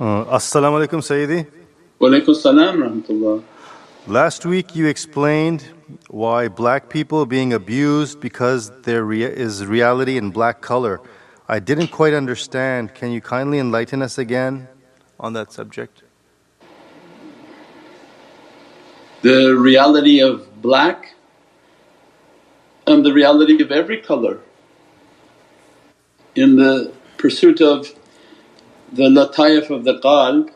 Uh, Assalamu alaikum, Sayyidi. Walaikum salam rahmatullah. Last week you explained why black people are being abused because there rea- is reality in black color. I didn't quite understand. Can you kindly enlighten us again on that subject? The reality of black and the reality of every color. In the pursuit of the lataif of the qalb,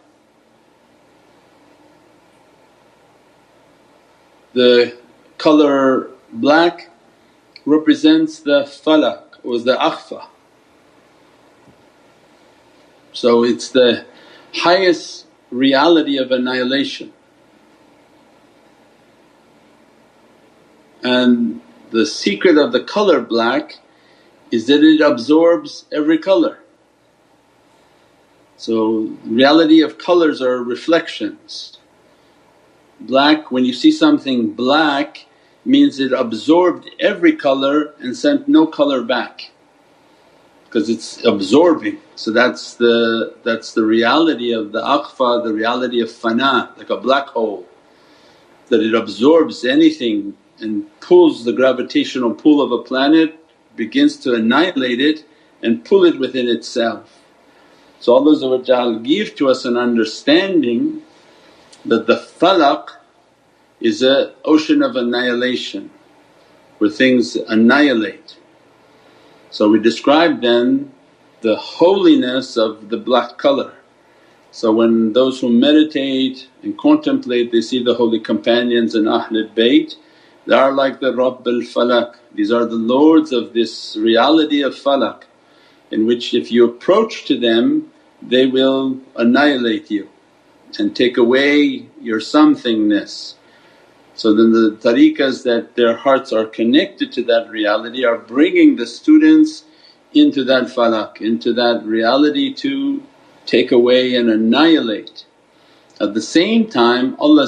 the color black represents the falak or the akhfa. So it's the highest reality of annihilation. And the secret of the color black is that it absorbs every color. So reality of colors are reflections. Black, when you see something black means it absorbed every color and sent no color back because it's absorbing. So that's the, that's the reality of the akhfa, the reality of fana like a black hole that it absorbs anything and pulls the gravitational pull of a planet, begins to annihilate it and pull it within itself. So Allah give to us an understanding that the falaq is an ocean of annihilation where things annihilate. So we describe then the holiness of the black colour. So when those who meditate and contemplate they see the holy companions and Ahlul Bayt they are like the Rabb al Falak, these are the lords of this reality of falak in which if you approach to them they will annihilate you and take away your somethingness. So then the tariqas that their hearts are connected to that reality are bringing the students into that falak, into that reality to take away and annihilate. At the same time Allah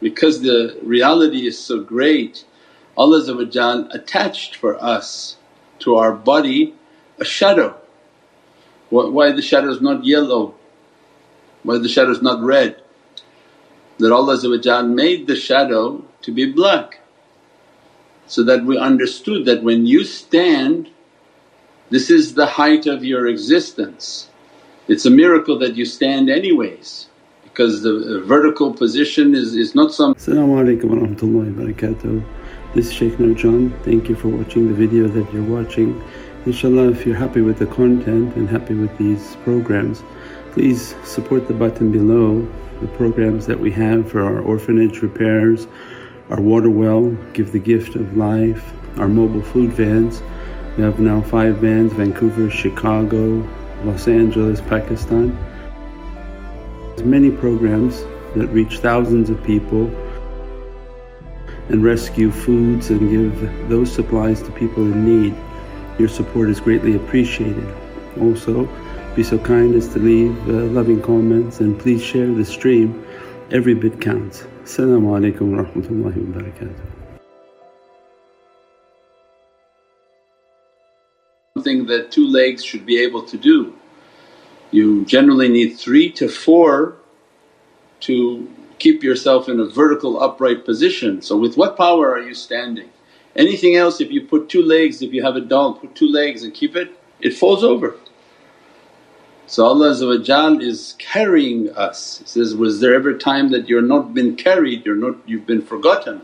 because the reality is so great Allah attached for us to our body a shadow why the shadow is not yellow? Why the shadow is not red? That Allah made the shadow to be black so that we understood that when you stand this is the height of your existence. It's a miracle that you stand anyways because the vertical position is, is not some. Assalamu alaikum wa rahmatullahi wa barakatuh. This is Shaykh Nurjan. Thank you for watching the video that you're watching. Inshallah if you're happy with the content and happy with these programs please support the button below the programs that we have for our orphanage repairs, our water well, give the gift of life, our mobile food vans. We have now five vans Vancouver, Chicago, Los Angeles, Pakistan. There's many programs that reach thousands of people and rescue foods and give those supplies to people in need. Your support is greatly appreciated. Also, be so kind as to leave uh, loving comments and please share the stream. Every bit counts. Assalamu alaikum wa rahmatullahi wa barakatuh. Something that two legs should be able to do. You generally need three to four to keep yourself in a vertical upright position. So, with what power are you standing? Anything else if you put two legs, if you have a doll put two legs and keep it, it falls over. So Allah is carrying us. He says, was there ever time that you're not been carried, you're not, you've been forgotten.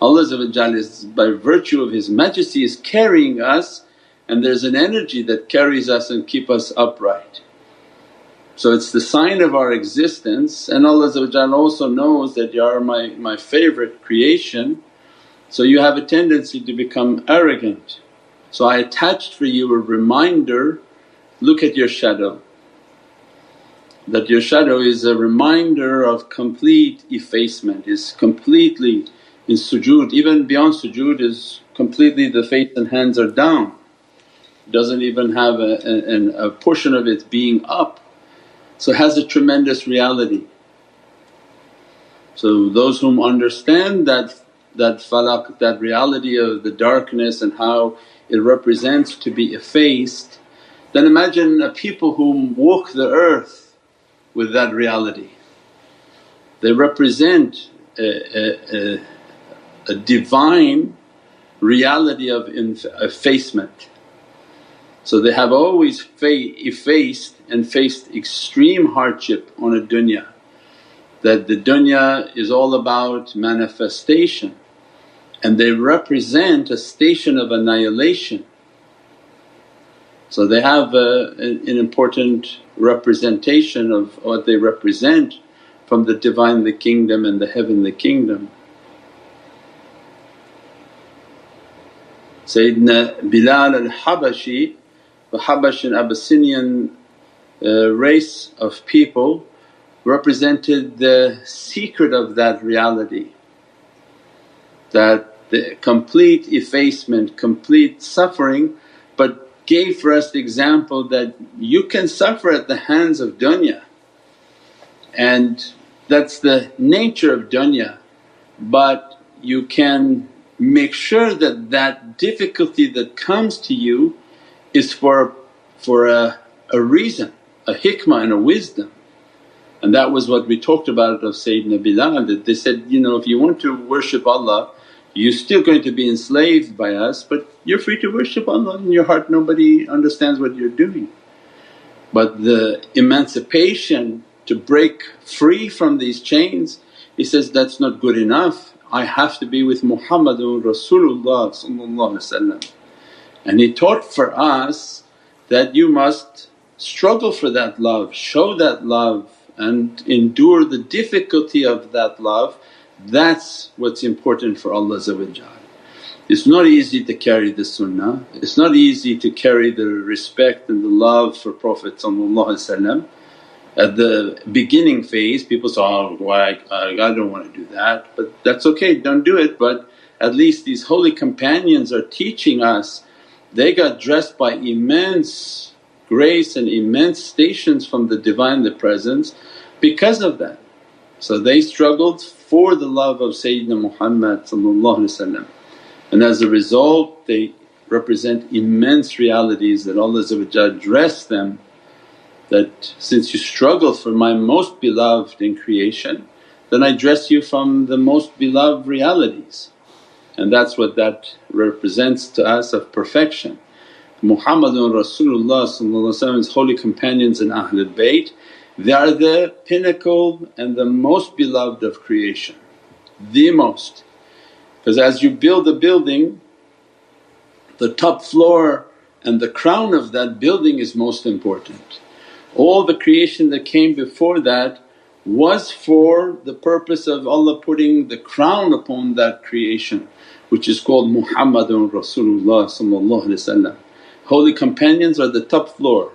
Allah is by virtue of His majesty is carrying us and there's an energy that carries us and keep us upright. So it's the sign of our existence and Allah also knows that, you are my, my favourite creation so you have a tendency to become arrogant. So I attached for you a reminder, look at your shadow. That your shadow is a reminder of complete effacement, is completely in sujood, even beyond sujood is completely the face and hands are down. Doesn't even have a, a, a portion of it being up. So it has a tremendous reality. So those whom understand that that falak, that reality of the darkness and how it represents to be effaced, then imagine a people who walk the earth with that reality. They represent a, a, a, a divine reality of effacement. So they have always fa- effaced and faced extreme hardship on a dunya that the dunya is all about manifestation and they represent a station of annihilation. So they have a, an important representation of what they represent from the Divinely Kingdom and the Heavenly Kingdom. Sayyidina Bilal al-Habashi, the Habashian Abyssinian uh, race of people represented the secret of that reality that the complete effacement, complete suffering but gave for us the example that you can suffer at the hands of dunya and that's the nature of dunya but you can make sure that that difficulty that comes to you is for, for a, a reason, a hikmah and a wisdom. And that was what we talked about of Sayyidina Bilal that they said, you know, if you want to worship Allah you're still going to be enslaved by us but you're free to worship Allah. In your heart nobody understands what you're doing. But the emancipation to break free from these chains he says, that's not good enough, I have to be with Muhammadun Rasulullah And he taught for us that you must struggle for that love, show that love and endure the difficulty of that love that's what's important for Allah It's not easy to carry the sunnah, it's not easy to carry the respect and the love for Prophet At the beginning phase people say, oh why I, don't want to do that but that's okay don't do it. But at least these holy companions are teaching us. They got dressed by immense grace and immense stations from the Divine the Presence because of that. So they struggled for the love of Sayyidina Muhammad and as a result they represent immense realities that Allah dressed them that, since you struggle for my most beloved in creation then I dress you from the most beloved realities and that's what that represents to us of perfection. Muhammadun Rasulullah's holy companions and Ahlul Bayt they are the pinnacle and the most beloved of creation, the most. Because as you build a building the top floor and the crown of that building is most important. All the creation that came before that was for the purpose of Allah putting the crown upon that creation which is called Muhammadun Rasulullah Holy companions are the top floor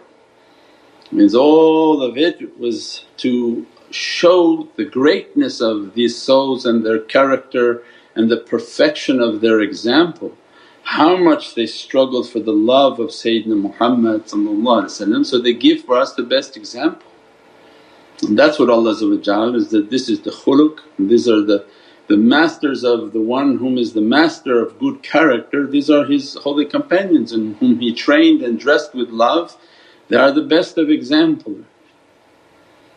means all of it was to show the greatness of these souls and their character and the perfection of their example. How much they struggled for the love of Sayyidina Muhammad so they give for us the best example. And that's what Allah is that this is the khuluq, these are the, the masters of the one whom is the master of good character, these are His holy companions and whom He trained and dressed with love they are the best of example.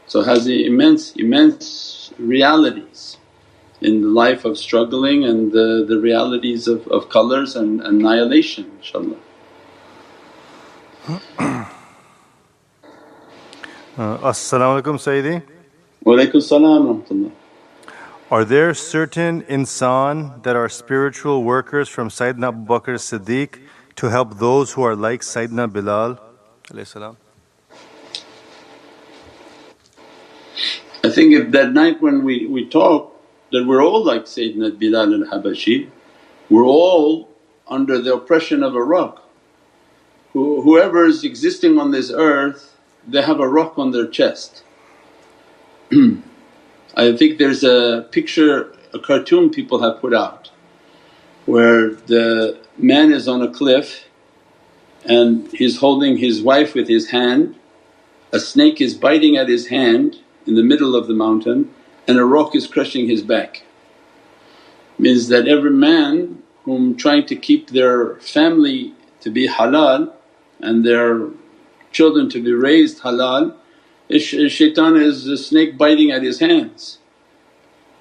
So has immense, immense realities in the life of struggling and the, the realities of, of colours and annihilation inshaAllah. Uh, As-salamu alaykum Sayyidi. Walaykum salam Are there certain insan that are spiritual workers from Sayyidina Abu Bakr Siddiq to help those who are like Sayyidina Bilal? I think if that night when we, we talk that we're all like Sayyidina Bilal al-Habashi, we're all under the oppression of a rock. whoever is existing on this earth they have a rock on their chest. I think there's a picture, a cartoon people have put out where the man is on a cliff and he's holding his wife with his hand, a snake is biting at his hand in the middle of the mountain and a rock is crushing his back. Means that every man whom trying to keep their family to be halal and their children to be raised halal shaitan is a snake biting at his hands,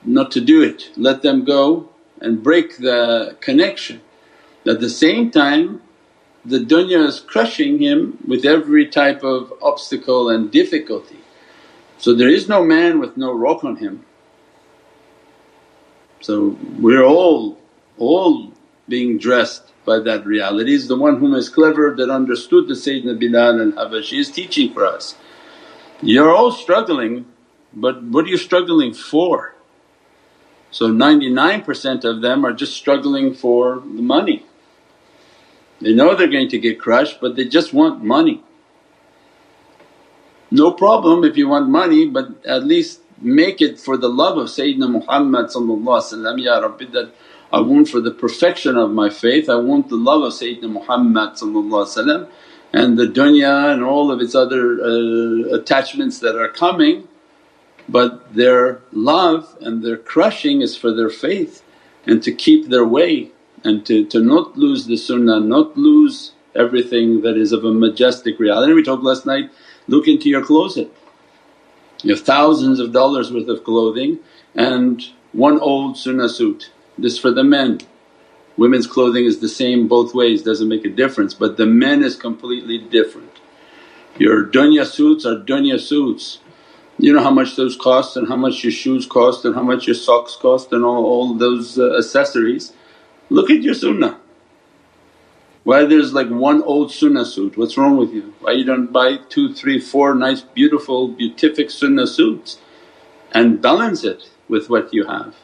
not to do it, let them go and break the connection. At the same time the dunya is crushing him with every type of obstacle and difficulty. So there is no man with no rock on him. So we're all, all being dressed by that reality. Is the one whom is clever that understood the Sayyidina Bilal and Habashi is teaching for us. You're all struggling but what are you struggling for? So 99% of them are just struggling for the money. They know they're going to get crushed but they just want money. No problem if you want money but at least make it for the love of Sayyidina Muhammad Ya Rabbi that I want for the perfection of my faith, I want the love of Sayyidina Muhammad and the dunya and all of its other uh, attachments that are coming. But their love and their crushing is for their faith and to keep their way and to, to not lose the sunnah, not lose everything that is of a majestic reality. We talked last night, look into your closet. You have thousands of dollars worth of clothing and one old sunnah suit, this for the men. Women's clothing is the same both ways, doesn't make a difference but the men is completely different. Your dunya suits are dunya suits you know how much those cost and how much your shoes cost and how much your socks cost and all, all those uh, accessories. Look at your sunnah. Why there's like one old sunnah suit, what's wrong with you? Why you don't buy two, three, four nice beautiful beatific sunnah suits and balance it with what you have.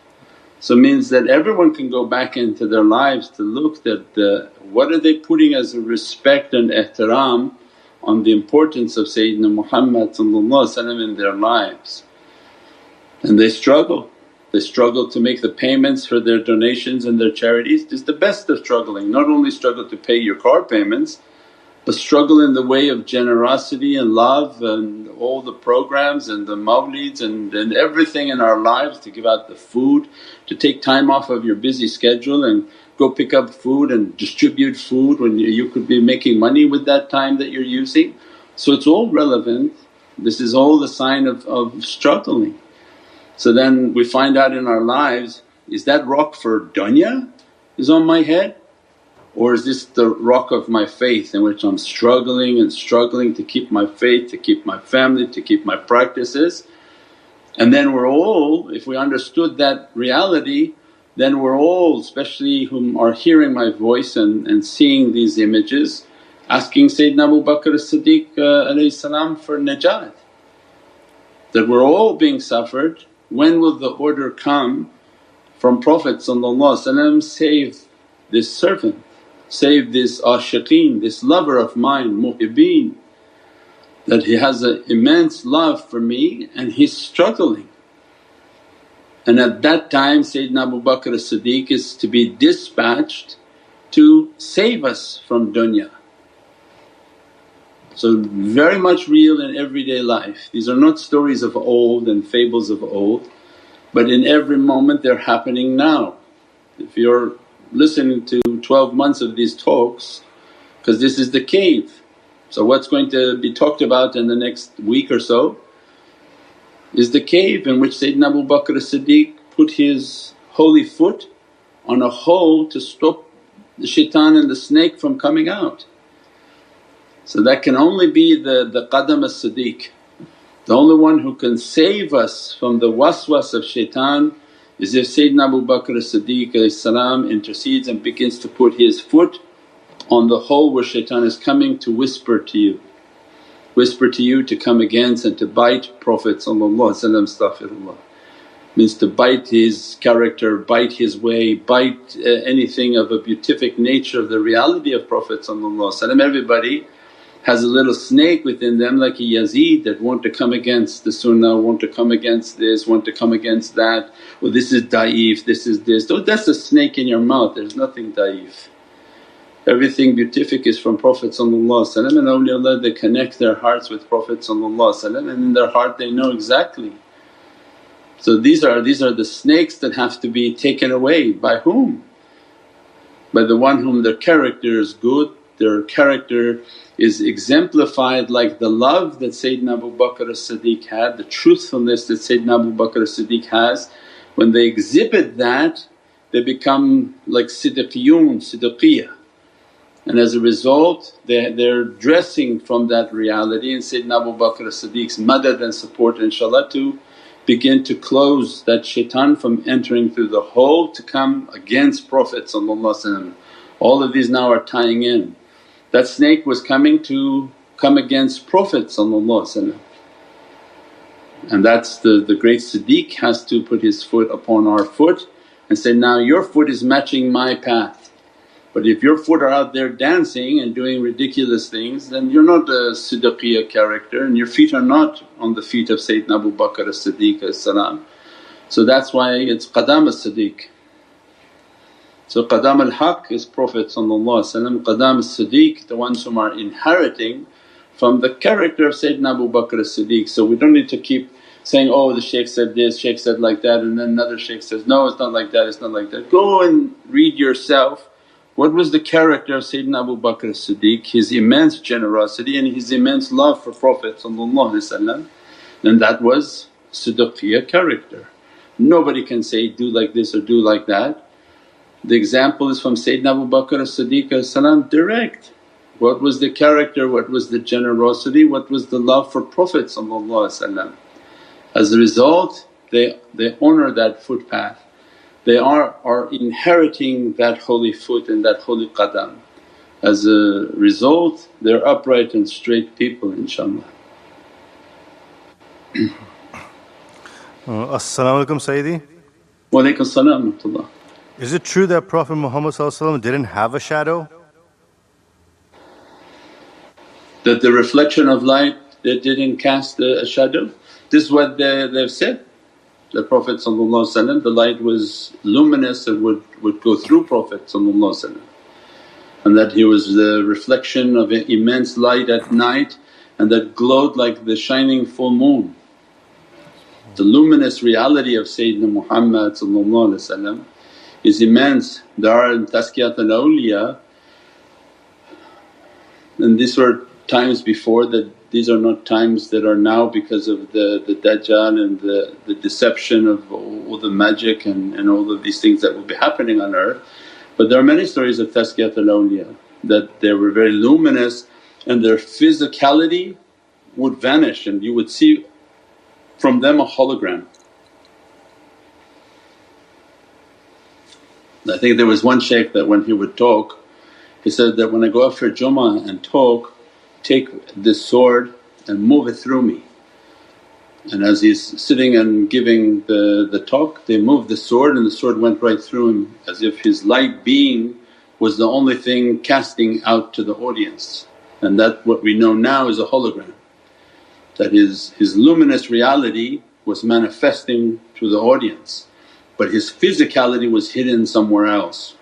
So means that everyone can go back into their lives to look that uh, what are they putting as a respect and ihtiram on the importance of Sayyidina Muhammad in their lives. And they struggle, they struggle to make the payments for their donations and their charities. It's the best of struggling, not only struggle to pay your car payments but struggle in the way of generosity and love and all the programs and the mawlids and, and everything in our lives to give out the food, to take time off of your busy schedule and go pick up food and distribute food when you could be making money with that time that you're using. So it's all relevant, this is all the sign of, of struggling. So then we find out in our lives, is that rock for dunya is on my head or is this the rock of my faith in which I'm struggling and struggling to keep my faith, to keep my family, to keep my practices. And then we're all, if we understood that reality then we're all especially whom are hearing my voice and, and seeing these images asking Sayyidina Abu Bakr as-Siddiq uh, for najat. That we're all being suffered, when will the order come from Prophet save this servant, save this ashiqeen, this lover of mine, muhibbeen that he has an immense love for me and he's struggling and at that time Sayyidina Abu Bakr as-Siddiq is to be dispatched to save us from dunya. So very much real in everyday life. These are not stories of old and fables of old but in every moment they're happening now. If you're listening to 12 months of these talks because this is the cave. So what's going to be talked about in the next week or so is the cave in which Sayyidina Abu Bakr as-Siddiq put his holy foot on a hole to stop the shaitan and the snake from coming out. So that can only be the, the qadam as-Siddiq. The only one who can save us from the waswas of shaitan is if Sayyidina Abu Bakr as-Siddiq intercedes and begins to put his foot on the hole where shaitan is coming to whisper to you whisper to you to come against and to bite Prophet astaghfirullah. Means to bite his character, bite his way, bite uh, anything of a beatific nature of the reality of Prophet Everybody has a little snake within them like a Yazid that want to come against the sunnah, want to come against this, want to come against that, well this is daif, this is this. That's a snake in your mouth, there's nothing daif. Everything beatific is from Prophet and awliyaullah they connect their hearts with Prophet and in their heart they know exactly. So these are, these are the snakes that have to be taken away by whom? By the one whom their character is good, their character is exemplified like the love that Sayyidina Abu Bakr as-Siddiq had, the truthfulness that Sayyidina Abu Bakr as-Siddiq has. When they exhibit that they become like siddiqiyun, siddiqiyah and as a result they, they're dressing from that reality and Sayyidina Abu Bakr as-Siddiq's madad and support inshaAllah to begin to close that shaitan from entering through the hole to come against Prophet All of these now are tying in. That snake was coming to come against Prophet and that's the, the great Siddiq has to put his foot upon our foot and say, now your foot is matching my path. But if your foot are out there dancing and doing ridiculous things then you're not a siddiqiyah character and your feet are not on the feet of Sayyidina Abu Bakr as-Siddiq So that's why it's qadam as-Siddiq. So qadam al-haq is Prophet qadam as-Siddiq the ones whom are inheriting from the character of Sayyidina Abu Bakr as-Siddiq. So we don't need to keep saying, oh the shaykh said this, shaykh said like that and then another shaykh says, no it's not like that, it's not like that. Go and read yourself what was the character of Sayyidina Abu Bakr as-Siddiq, his immense generosity and his immense love for Prophet and that was Siddiqiyya character. Nobody can say, do like this or do like that. The example is from Sayyidina Abu Bakr as-Siddiq direct. What was the character, what was the generosity, what was the love for Prophet As a result they, they honour that footpath they are, are inheriting that holy foot and that holy qadam. As a result they're upright and straight people inshaAllah. Uh, As-salamu alaykum Sayyidi. Wa alaykum salam Is it true that Prophet Muhammad didn't have a shadow? That the reflection of light that didn't cast a shadow? This is what they, they've said the Prophet the light was luminous and would, would go through Prophet and that he was the reflection of an immense light at night and that glowed like the shining full moon. The luminous reality of Sayyidina Muhammad is immense. Are in Tazkirat al-awliya and these were times before that these are not times that are now because of the, the Dajjal and the, the deception of all the magic and, and all of these things that will be happening on earth. But there are many stories of Tazkirat al that they were very luminous and their physicality would vanish and you would see from them a hologram. I think there was one shaykh that when he would talk he said that, when I go up for Jummah and talk take this sword and move it through me. And as he's sitting and giving the, the talk they moved the sword and the sword went right through him as if his light being was the only thing casting out to the audience and that what we know now is a hologram. That his, his luminous reality was manifesting to the audience but his physicality was hidden somewhere else.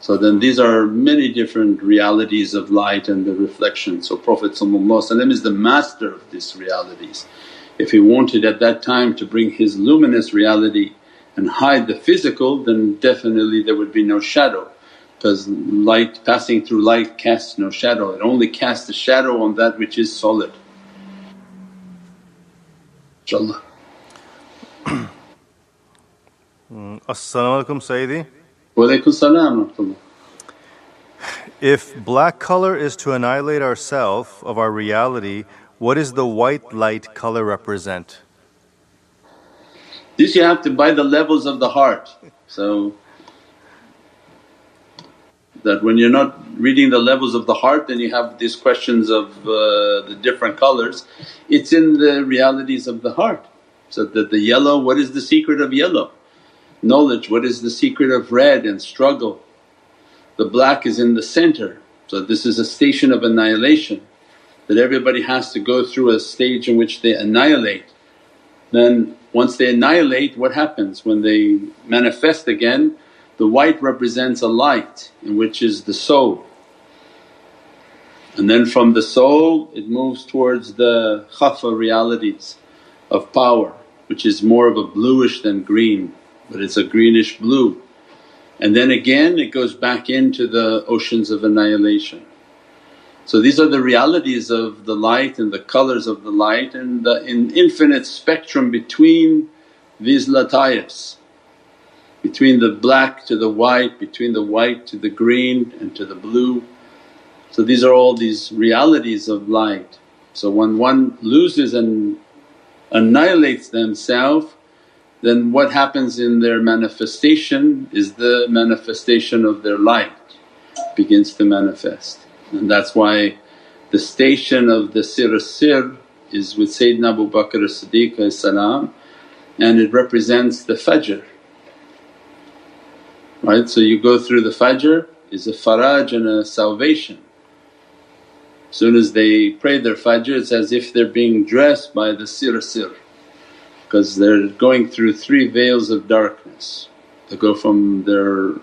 So then these are many different realities of light and the reflection. So Prophet is the master of these realities. If he wanted at that time to bring his luminous reality and hide the physical then definitely there would be no shadow because light passing through light casts no shadow, it only casts a shadow on that which is solid. InshaAllah. As-salamu alaykum Sayyidi. If black color is to annihilate ourself of our reality, what does the white light color represent? This you have to by the levels of the heart. So that when you're not reading the levels of the heart then you have these questions of uh, the different colors. It's in the realities of the heart. So that the yellow, what is the secret of yellow? Knowledge what is the secret of red and struggle. The black is in the center so this is a station of annihilation that everybody has to go through a stage in which they annihilate. Then once they annihilate what happens when they manifest again the white represents a light in which is the soul and then from the soul it moves towards the khafa realities of power which is more of a bluish than green but it's a greenish blue. And then again it goes back into the oceans of annihilation So these are the realities of the light and the colours of the light and the in infinite spectrum between these lataifs, between the black to the white, between the white to the green and to the blue. So these are all these realities of light. So when one loses and annihilates themselves then what happens in their manifestation is the manifestation of their light begins to manifest. And that's why the station of the sir sir is with Sayyidina Abu Bakr as-Siddiq salam and it represents the fajr. Right? So you go through the fajr is a faraj and a salvation. As soon as they pray their fajr it's as if they're being dressed by the sir sir because they're going through three veils of darkness. They go from their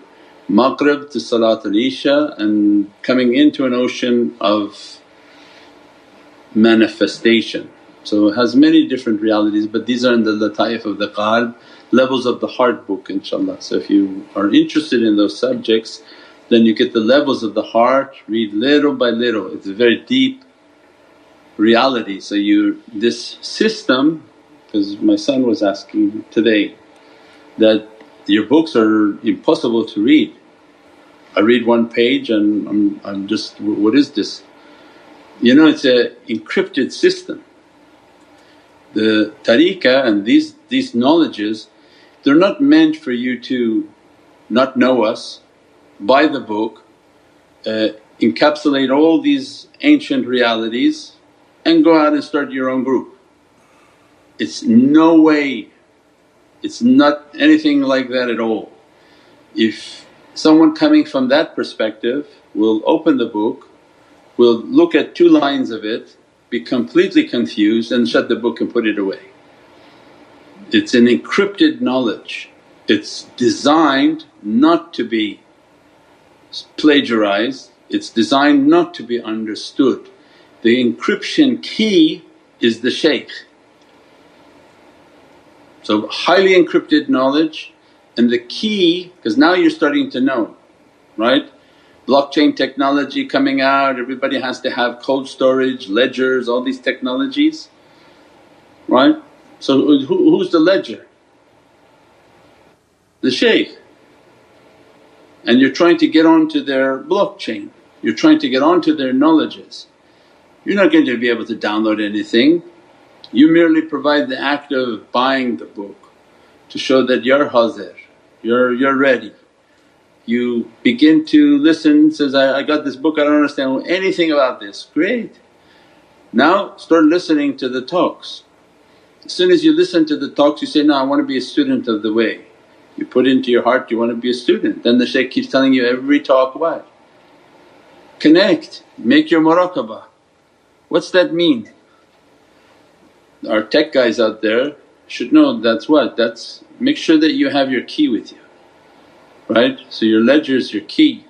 Maghrib to Salat al-Isha and coming into an ocean of manifestation. So it has many different realities but these are in the lataif of the qalb, levels of the heart book inshaAllah. So if you are interested in those subjects then you get the levels of the heart, read little by little, it's a very deep reality. So you this system because my son was asking today that your books are impossible to read. I read one page and I'm, I'm just, what is this? You know it's a encrypted system. The tariqah and these, these knowledges they're not meant for you to not know us, buy the book, uh, encapsulate all these ancient realities and go out and start your own group. It's no way, it's not anything like that at all. If someone coming from that perspective will open the book, will look at two lines of it, be completely confused and shut the book and put it away. It's an encrypted knowledge, it's designed not to be plagiarized, it's designed not to be understood. The encryption key is the shaykh. So highly encrypted knowledge and the key because now you're starting to know, right? Blockchain technology coming out, everybody has to have cold storage, ledgers, all these technologies, right? So who, who's the ledger? The shaykh. And you're trying to get onto their blockchain, you're trying to get onto their knowledges. You're not going to be able to download anything, you merely provide the act of buying the book to show that you're hazir, you're, you're ready. You begin to listen, says, I, I got this book, I don't understand anything about this, great. Now start listening to the talks. As soon as you listen to the talks you say, no I want to be a student of the way. You put into your heart you want to be a student, then the shaykh keeps telling you every talk what? Connect, make your muraqabah. What's that mean? Our tech guys out there should know that's what, that's make sure that you have your key with you, right? So your ledger is your key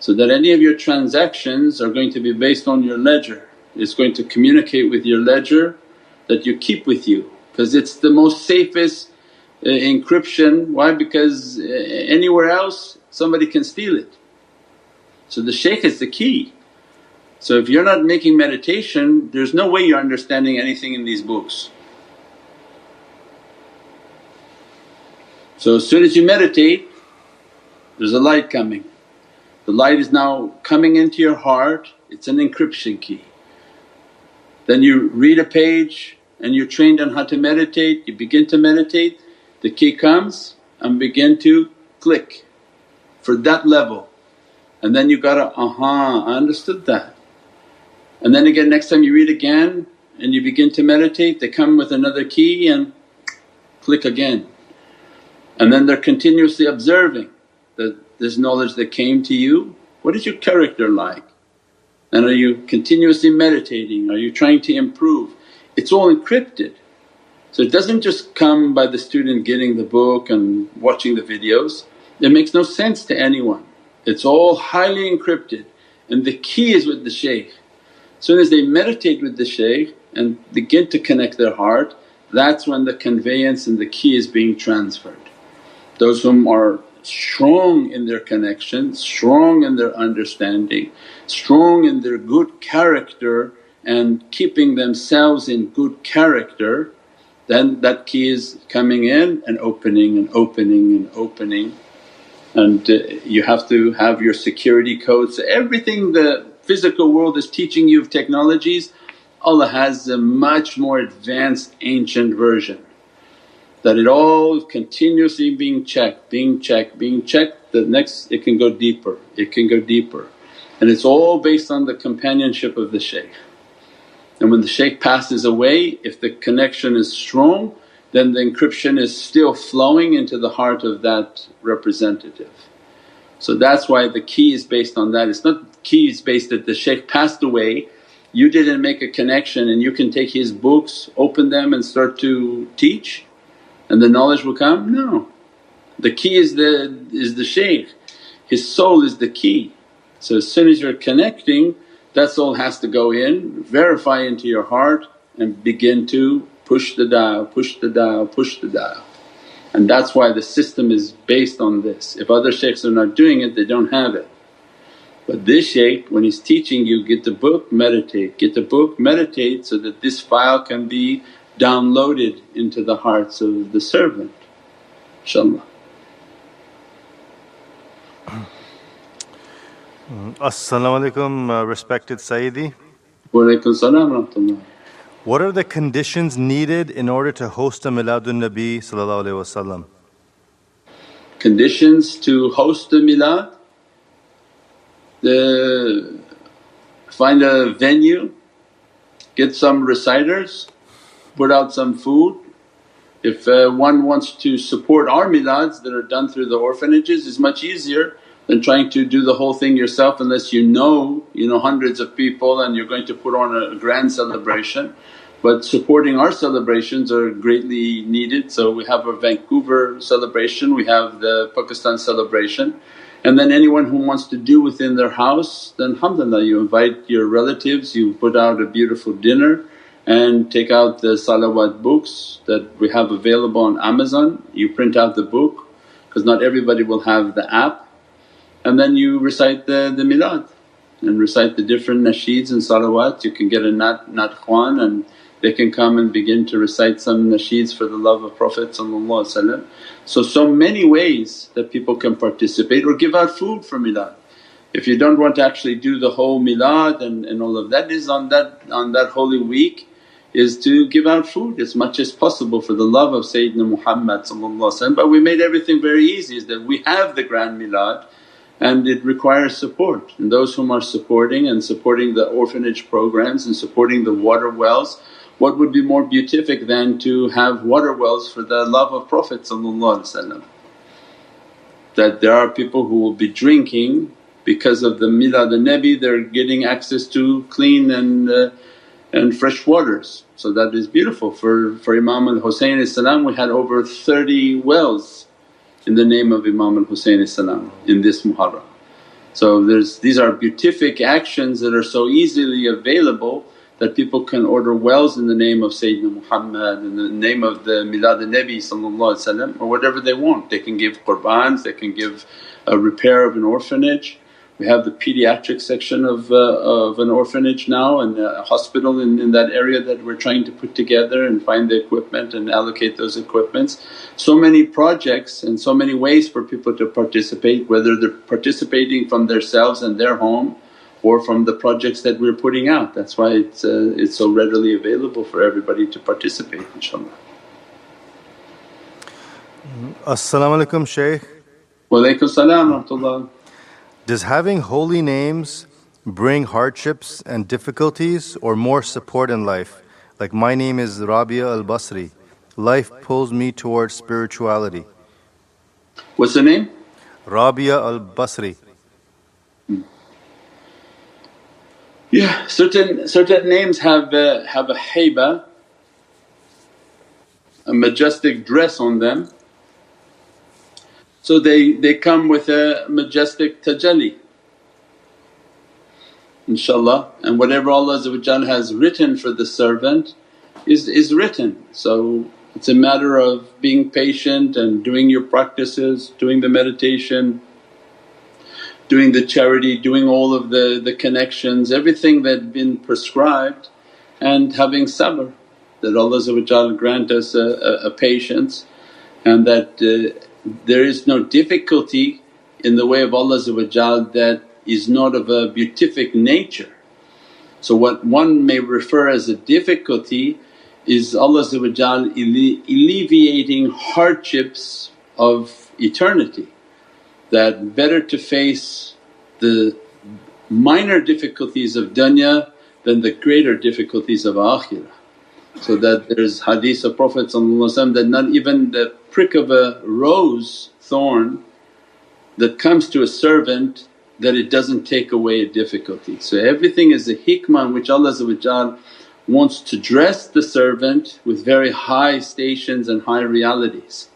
so that any of your transactions are going to be based on your ledger. It's going to communicate with your ledger that you keep with you because it's the most safest uh, encryption. Why? Because uh, anywhere else somebody can steal it. So the shaykh is the key. So if you're not making meditation there's no way you're understanding anything in these books. So as soon as you meditate there's a light coming. The light is now coming into your heart, it's an encryption key. Then you read a page and you're trained on how to meditate, you begin to meditate, the key comes and begin to click for that level. And then you gotta, aha I understood that. And then again next time you read again and you begin to meditate they come with another key and click again. And then they're continuously observing that this knowledge that came to you, what is your character like? And are you continuously meditating? Are you trying to improve? It's all encrypted. So it doesn't just come by the student getting the book and watching the videos, it makes no sense to anyone. It's all highly encrypted and the key is with the shaykh. Soon as they meditate with the shaykh and begin to connect their heart, that's when the conveyance and the key is being transferred. Those whom are strong in their connection, strong in their understanding, strong in their good character and keeping themselves in good character then that key is coming in and opening and opening and opening and uh, you have to have your security codes. Everything the physical world is teaching you of technologies Allah has a much more advanced ancient version that it all continuously being checked, being checked, being checked the next it can go deeper, it can go deeper and it's all based on the companionship of the shaykh. And when the shaykh passes away if the connection is strong then the encryption is still flowing into the heart of that representative. So that's why the key is based on that. It's not key is based that the shaykh passed away, you didn't make a connection and you can take his books, open them and start to teach and the knowledge will come. No, the key is the, is the shaykh, his soul is the key. So as soon as you're connecting that soul has to go in, verify into your heart and begin to push the dial, push the dial, push the dial. And that's why the system is based on this. If other shaykhs are not doing it they don't have it. But this shaykh when he's teaching you get the book, meditate, get the book, meditate so that this file can be downloaded into the hearts of the servant inshaAllah. As-salamu alaykum uh, respected Sayyidi. Wa alaykum salam rahmatullah. What are the conditions needed in order to host a Miladun Nabi Wasallam? Conditions to host a milad? The, find a venue, get some reciters, put out some food. If uh, one wants to support our milads that are done through the orphanages it's much easier than trying to do the whole thing yourself unless you know, you know hundreds of people and you're going to put on a grand celebration. But supporting our celebrations are greatly needed. So we have our Vancouver celebration, we have the Pakistan celebration. And then anyone who wants to do within their house then alhamdulillah you invite your relatives, you put out a beautiful dinner and take out the salawat books that we have available on Amazon. You print out the book because not everybody will have the app and then you recite the, the milad and recite the different nasheeds and salawat. You can get a nat, nat khwan and they can come and begin to recite some nasheeds for the love of Prophet So, so many ways that people can participate or give out food for milad. If you don't want to actually do the whole milad and, and all of that is on that on that holy week is to give out food as much as possible for the love of Sayyidina Muhammad but we made everything very easy is that we have the grand milad and it requires support and those whom are supporting and supporting the orphanage programs and supporting the water wells what would be more beatific than to have water wells for the love of Prophet That there are people who will be drinking because of the milad al-Nabi they're getting access to clean and, uh, and fresh waters. So that is beautiful. For, for Imam al-Husayn we had over 30 wells in the name of Imam al-Husayn in this Muharram. So there's these are beatific actions that are so easily available that people can order wells in the name of Sayyidina Muhammad, in the name of the Milad al-Nabi or whatever they want. They can give qurbans, they can give a repair of an orphanage. We have the pediatric section of, uh, of an orphanage now and a hospital in, in that area that we're trying to put together and find the equipment and allocate those equipments. So many projects and so many ways for people to participate whether they're participating from themselves and their home or from the projects that we're putting out. That's why it's, uh, it's so readily available for everybody to participate inshaAllah. As-salamu alaykum Shaykh. Wa alaykum salam Does having holy names bring hardships and difficulties or more support in life? Like my name is Rabia al Basri. Life pulls me towards spirituality. What's the name? Rabia al Basri. Yeah, certain certain names have a, have a haiba, a majestic dress on them. So they, they come with a majestic tajalli inshaAllah and whatever Allah has written for the servant is, is written. So It's a matter of being patient and doing your practices, doing the meditation, doing the charity, doing all of the, the connections, everything that been prescribed and having sabr that Allah grant us a, a, a patience and that uh, there is no difficulty in the way of Allah that is not of a beatific nature. So what one may refer as a difficulty is Allah alleviating hardships of eternity that better to face the minor difficulties of dunya than the greater difficulties of akhirah. So that there's hadith of Prophet that not even the prick of a rose thorn that comes to a servant that it doesn't take away a difficulty. So everything is a hikmah in which Allah wants to dress the servant with very high stations and high realities.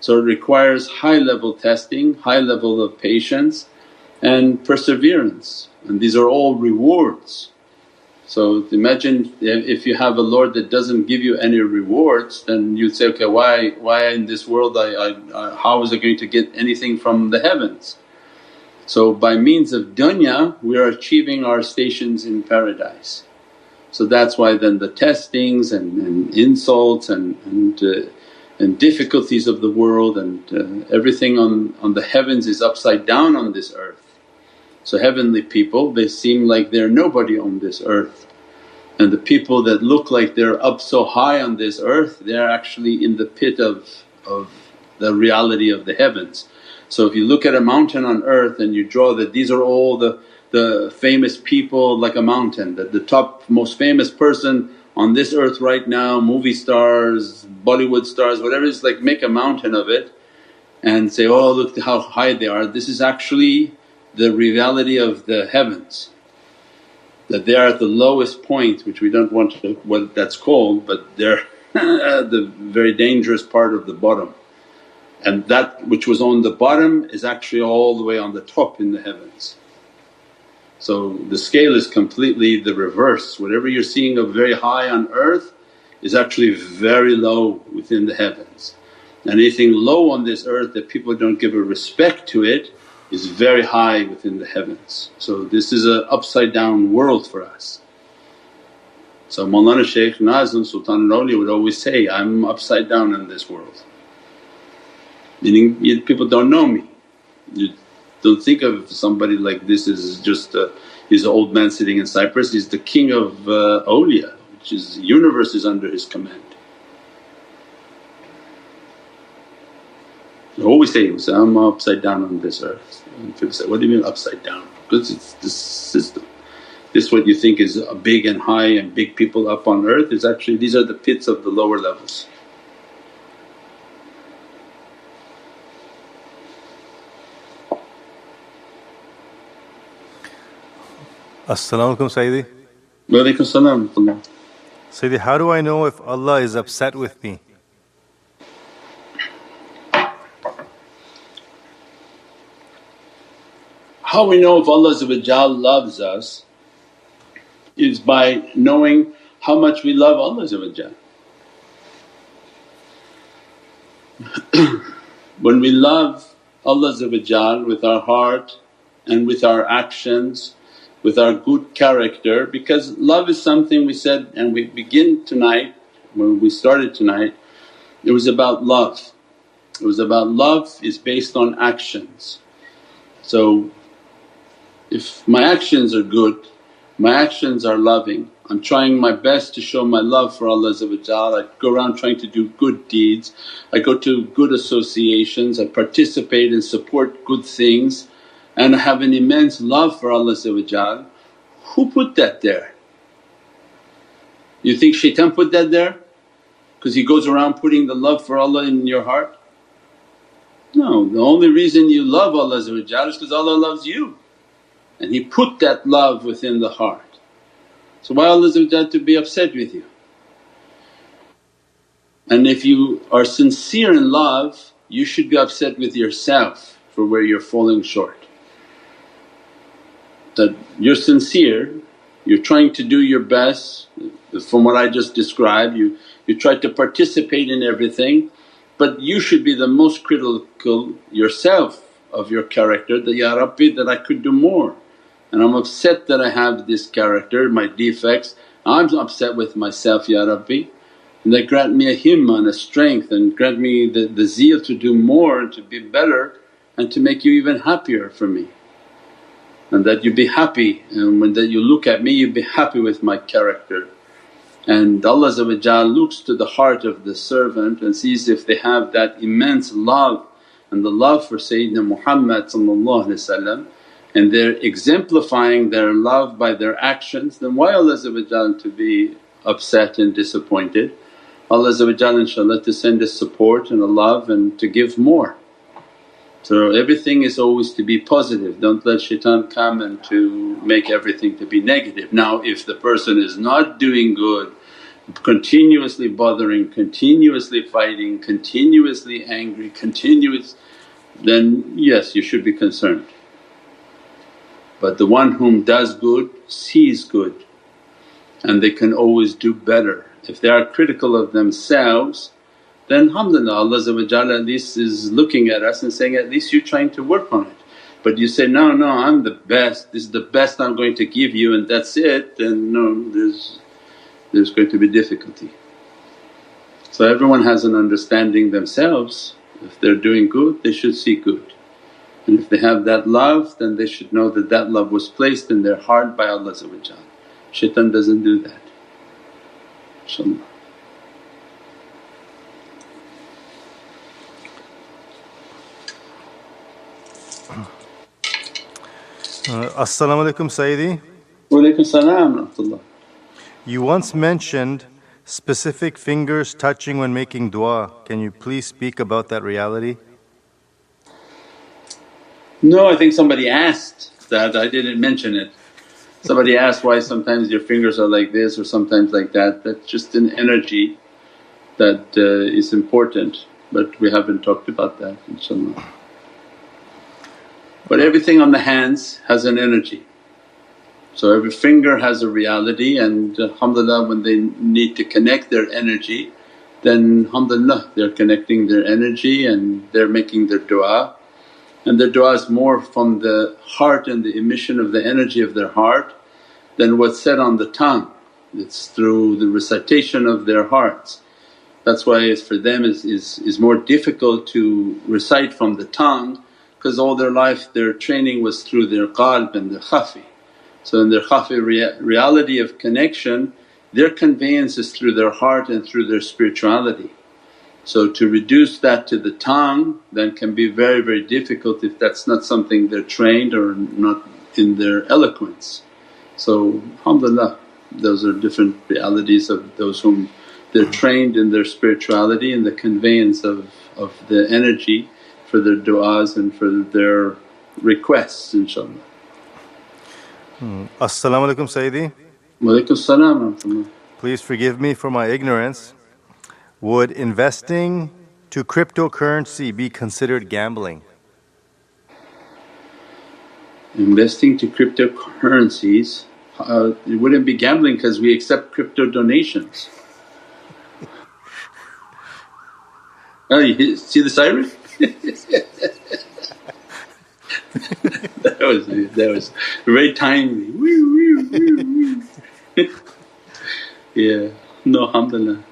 So it requires high level testing, high level of patience and perseverance and these are all rewards. So imagine if you have a Lord that doesn't give you any rewards then you'd say, okay why, why in this world I, I, I how is I going to get anything from the heavens? So by means of dunya we are achieving our stations in paradise. So that's why then the testings and, and insults and, and, uh, and difficulties of the world and uh, everything on, on the heavens is upside down on this earth. So heavenly people they seem like they're nobody on this earth and the people that look like they're up so high on this earth they're actually in the pit of, of the reality of the heavens. So if you look at a mountain on earth and you draw that these are all the, the famous people like a mountain, that the top most famous person on this earth right now, movie stars, Bollywood stars, whatever it's like make a mountain of it and say, oh look how high they are. This is actually the reality of the heavens that they are at the lowest point which we don't want to what that's called but they're the very dangerous part of the bottom and that which was on the bottom is actually all the way on the top in the heavens. So the scale is completely the reverse, whatever you're seeing of very high on earth is actually very low within the heavens. And anything low on this earth that people don't give a respect to it is very high within the heavens. So this is an upside down world for us. So Mawlana Shaykh Nazim Sultan al would always say, I'm upside down in this world meaning people don't know me. You don't think of somebody like this as just a, he's an old man sitting in Cyprus, he's the king of uh, awliya which is universe is under his command. Always say, I'm upside down on this earth. And people say, what do you mean upside down? Because it's this system. This what you think is big and high and big people up on earth is actually these are the pits of the lower levels. As-salamu alaykum Sayyidi. Walaikum salam. Sayyidi, how do I know if Allah is upset with me? How we know if Allah loves us is by knowing how much we love Allah When we love Allah with our heart and with our actions with our good character because love is something we said and we begin tonight when we started tonight it was about love. It was about love is based on actions. So if my actions are good, my actions are loving, I'm trying my best to show my love for Allah I go around trying to do good deeds, I go to good associations, I participate and support good things. And I have an immense love for Allah who put that there? You think shaitan put that there? Because he goes around putting the love for Allah in your heart? No, the only reason you love Allah is because Allah loves you and He put that love within the heart. So why Allah to be upset with you? And if you are sincere in love you should be upset with yourself for where you're falling short that you're sincere, you're trying to do your best from what I just described, you, you try to participate in everything but you should be the most critical yourself of your character that, Ya Rabbi that I could do more and I'm upset that I have this character, my defects, I'm upset with myself Ya Rabbi and that grant me a himma and a strength and grant me the, the zeal to do more and to be better and to make you even happier for me. And that you be happy and when that you look at me you be happy with my character. And Allah looks to the heart of the servant and sees if they have that immense love and the love for Sayyidina Muhammad and they're exemplifying their love by their actions then why Allah to be upset and disappointed. Allah inshaAllah to send us support and a love and to give more. So everything is always to be positive, don't let shaitan come and to make everything to be negative. Now if the person is not doing good, continuously bothering, continuously fighting, continuously angry, continuous then yes you should be concerned. But the one whom does good sees good and they can always do better. If they are critical of themselves then alhamdulillah Allah at least is looking at us and saying, at least you're trying to work on it. But you say, no, no I'm the best, this is the best I'm going to give you and that's it then no there's, there's going to be difficulty. So everyone has an understanding themselves, if they're doing good they should see good. And if they have that love then they should know that that love was placed in their heart by Allah Shaitan doesn't do that, inshaAllah. Uh, As-salamu alaykum Sayyidi. Wa salam You once mentioned specific fingers touching when making dua. Can you please speak about that reality? No, I think somebody asked that, I didn't mention it. Somebody asked why sometimes your fingers are like this or sometimes like that, that's just an energy that uh, is important but we haven't talked about that inshaAllah. But everything on the hands has an energy. So every finger has a reality and alhamdulillah when they need to connect their energy then alhamdulillah they're connecting their energy and they're making their du'a and their du'a is more from the heart and the emission of the energy of their heart than what's said on the tongue. It's through the recitation of their hearts. That's why for them is, is, is more difficult to recite from the tongue because all their life their training was through their qalb and their khafi. So in their khafi rea- reality of connection their conveyance is through their heart and through their spirituality. So to reduce that to the tongue then can be very very difficult if that's not something they're trained or not in their eloquence. So alhamdulillah those are different realities of those whom they're trained in their spirituality and the conveyance of, of the energy for their du'as and for their requests inshaAllah. Hmm. As-salamu alaykum Sayyidi. Wa salam Please forgive me for my ignorance. Would investing to cryptocurrency be considered gambling? Investing to cryptocurrencies, uh, it wouldn't be gambling because we accept crypto donations. oh, you see the siren? that was that was very timely. yeah, no, alhamdulillah.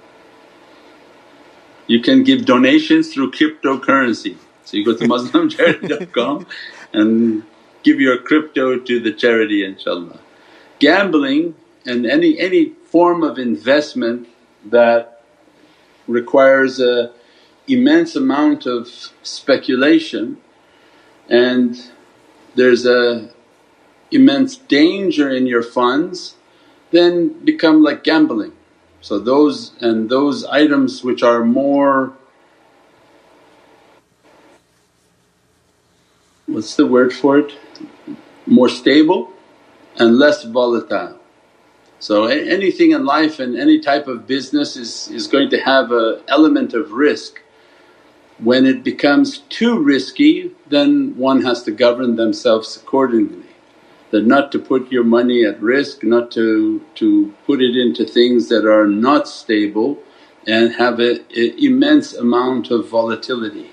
You can give donations through cryptocurrency. So you go to muslimcharity.com and give your crypto to the charity inshaAllah. Gambling and any, any form of investment that requires a immense amount of speculation and there's a immense danger in your funds then become like gambling. So those and those items which are more what's the word for it? More stable and less volatile. So anything in life and any type of business is, is going to have a element of risk. When it becomes too risky then one has to govern themselves accordingly. That not to put your money at risk, not to, to put it into things that are not stable and have an immense amount of volatility.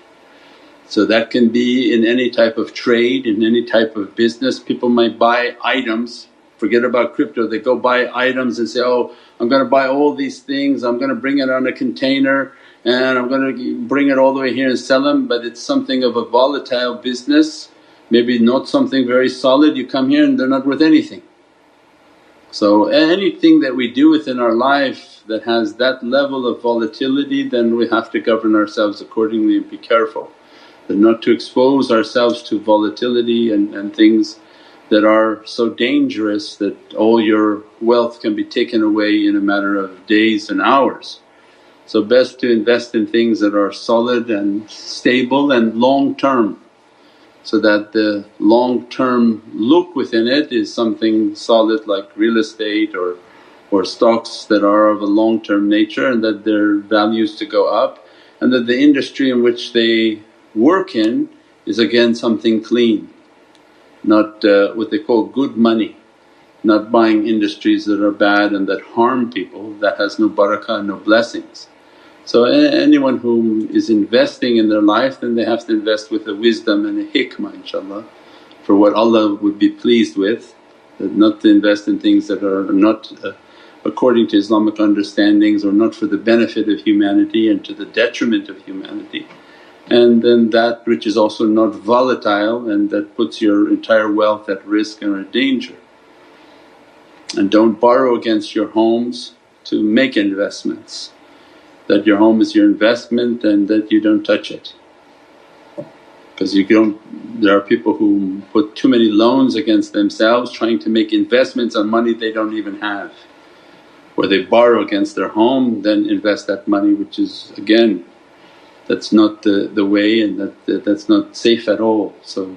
So that can be in any type of trade, in any type of business. People might buy items, forget about crypto, they go buy items and say, oh I'm going to buy all these things, I'm going to bring it on a container and I'm going to bring it all the way here and sell them. But it's something of a volatile business, maybe not something very solid. You come here and they're not worth anything. So anything that we do within our life that has that level of volatility then we have to govern ourselves accordingly and be careful that not to expose ourselves to volatility and, and things that are so dangerous that all your wealth can be taken away in a matter of days and hours. So best to invest in things that are solid and stable and long term so that the long term look within it is something solid like real estate or, or stocks that are of a long term nature and that their values to go up and that the industry in which they work in is again something clean, not uh, what they call good money not buying industries that are bad and that harm people that has no barakah, no blessings. So anyone who is investing in their life then they have to invest with a wisdom and a hikmah inshaAllah for what Allah would be pleased with not to invest in things that are not uh, according to Islamic understandings or not for the benefit of humanity and to the detriment of humanity. And then that which is also not volatile and that puts your entire wealth at risk and or danger. And don't borrow against your homes to make investments that your home is your investment and that you don't touch it. Because you don't… there are people who put too many loans against themselves trying to make investments on money they don't even have. Or they borrow against their home then invest that money which is again that's not the, the way and that, that that's not safe at all. So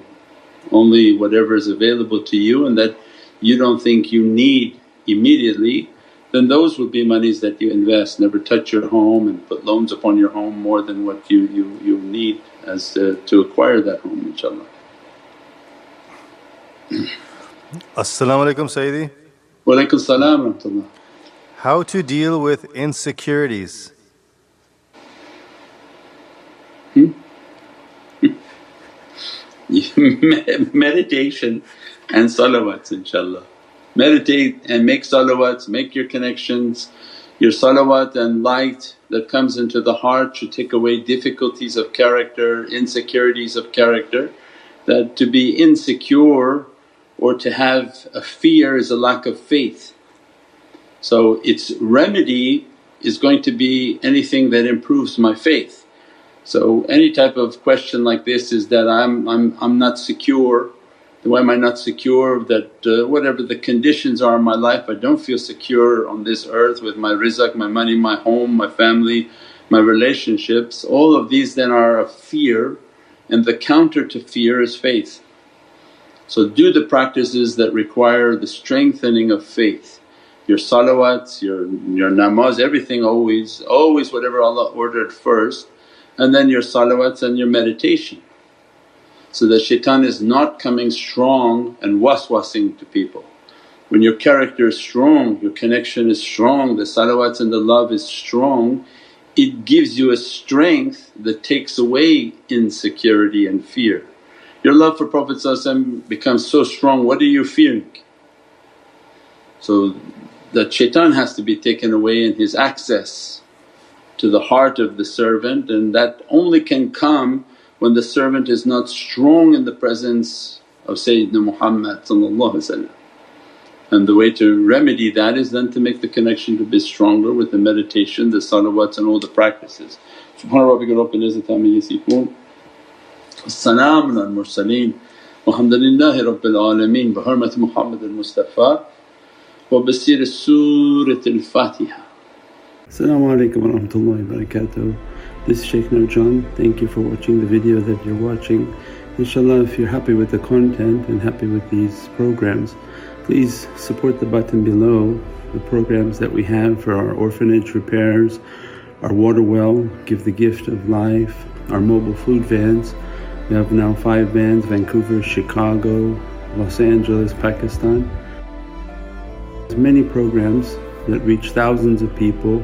only whatever is available to you and that you don't think you need immediately then those would be monies that you invest. Never touch your home and put loans upon your home more than what you, you, you need as to, to acquire that home inshaAllah. As-salamu alaykum Sayyidi. Wa alaykum salam How to deal with insecurities? Hmm? Meditation and salawats inshaAllah meditate and make salawats, make your connections. Your salawat and light that comes into the heart should take away difficulties of character, insecurities of character. That to be insecure or to have a fear is a lack of faith. So its remedy is going to be anything that improves my faith. So any type of question like this is that I'm, I'm, I'm not secure why am I not secure that uh, whatever the conditions are in my life I don't feel secure on this earth with my rizq, my money, my home, my family, my relationships. All of these then are a fear and the counter to fear is faith. So do the practices that require the strengthening of faith. Your salawats, your, your namaz, everything always, always whatever Allah ordered first and then your salawats and your meditation so that shaitan is not coming strong and waswasing to people. When your character is strong, your connection is strong, the salawats and the love is strong, it gives you a strength that takes away insecurity and fear. Your love for Prophet becomes so strong, what are you fearing? So that shaitan has to be taken away in his access to the heart of the servant and that only can come when the servant is not strong in the presence of Sayyidina Muhammad and the way to remedy that is then to make the connection to be stronger with the meditation, the salawats and all the practices. Subhana rabbika rabbil izzati amma yasifoon As-salaamun al mursaleen walhamdulillahi rabbil alameen. Bi hurmati Muhammad al-Mustafa. Wa bi siri Surat al-Fatiha. As-salaamu alaykum wa rahmatullahi wa barakatuh. This is Shaykh Nurjan. Thank you for watching the video that you're watching. Inshallah if you're happy with the content and happy with these programs please support the button below the programs that we have for our orphanage repairs, our water well, Give the Gift of Life, our mobile food vans. We have now five vans Vancouver, Chicago, Los Angeles, Pakistan. There's many programs that reach thousands of people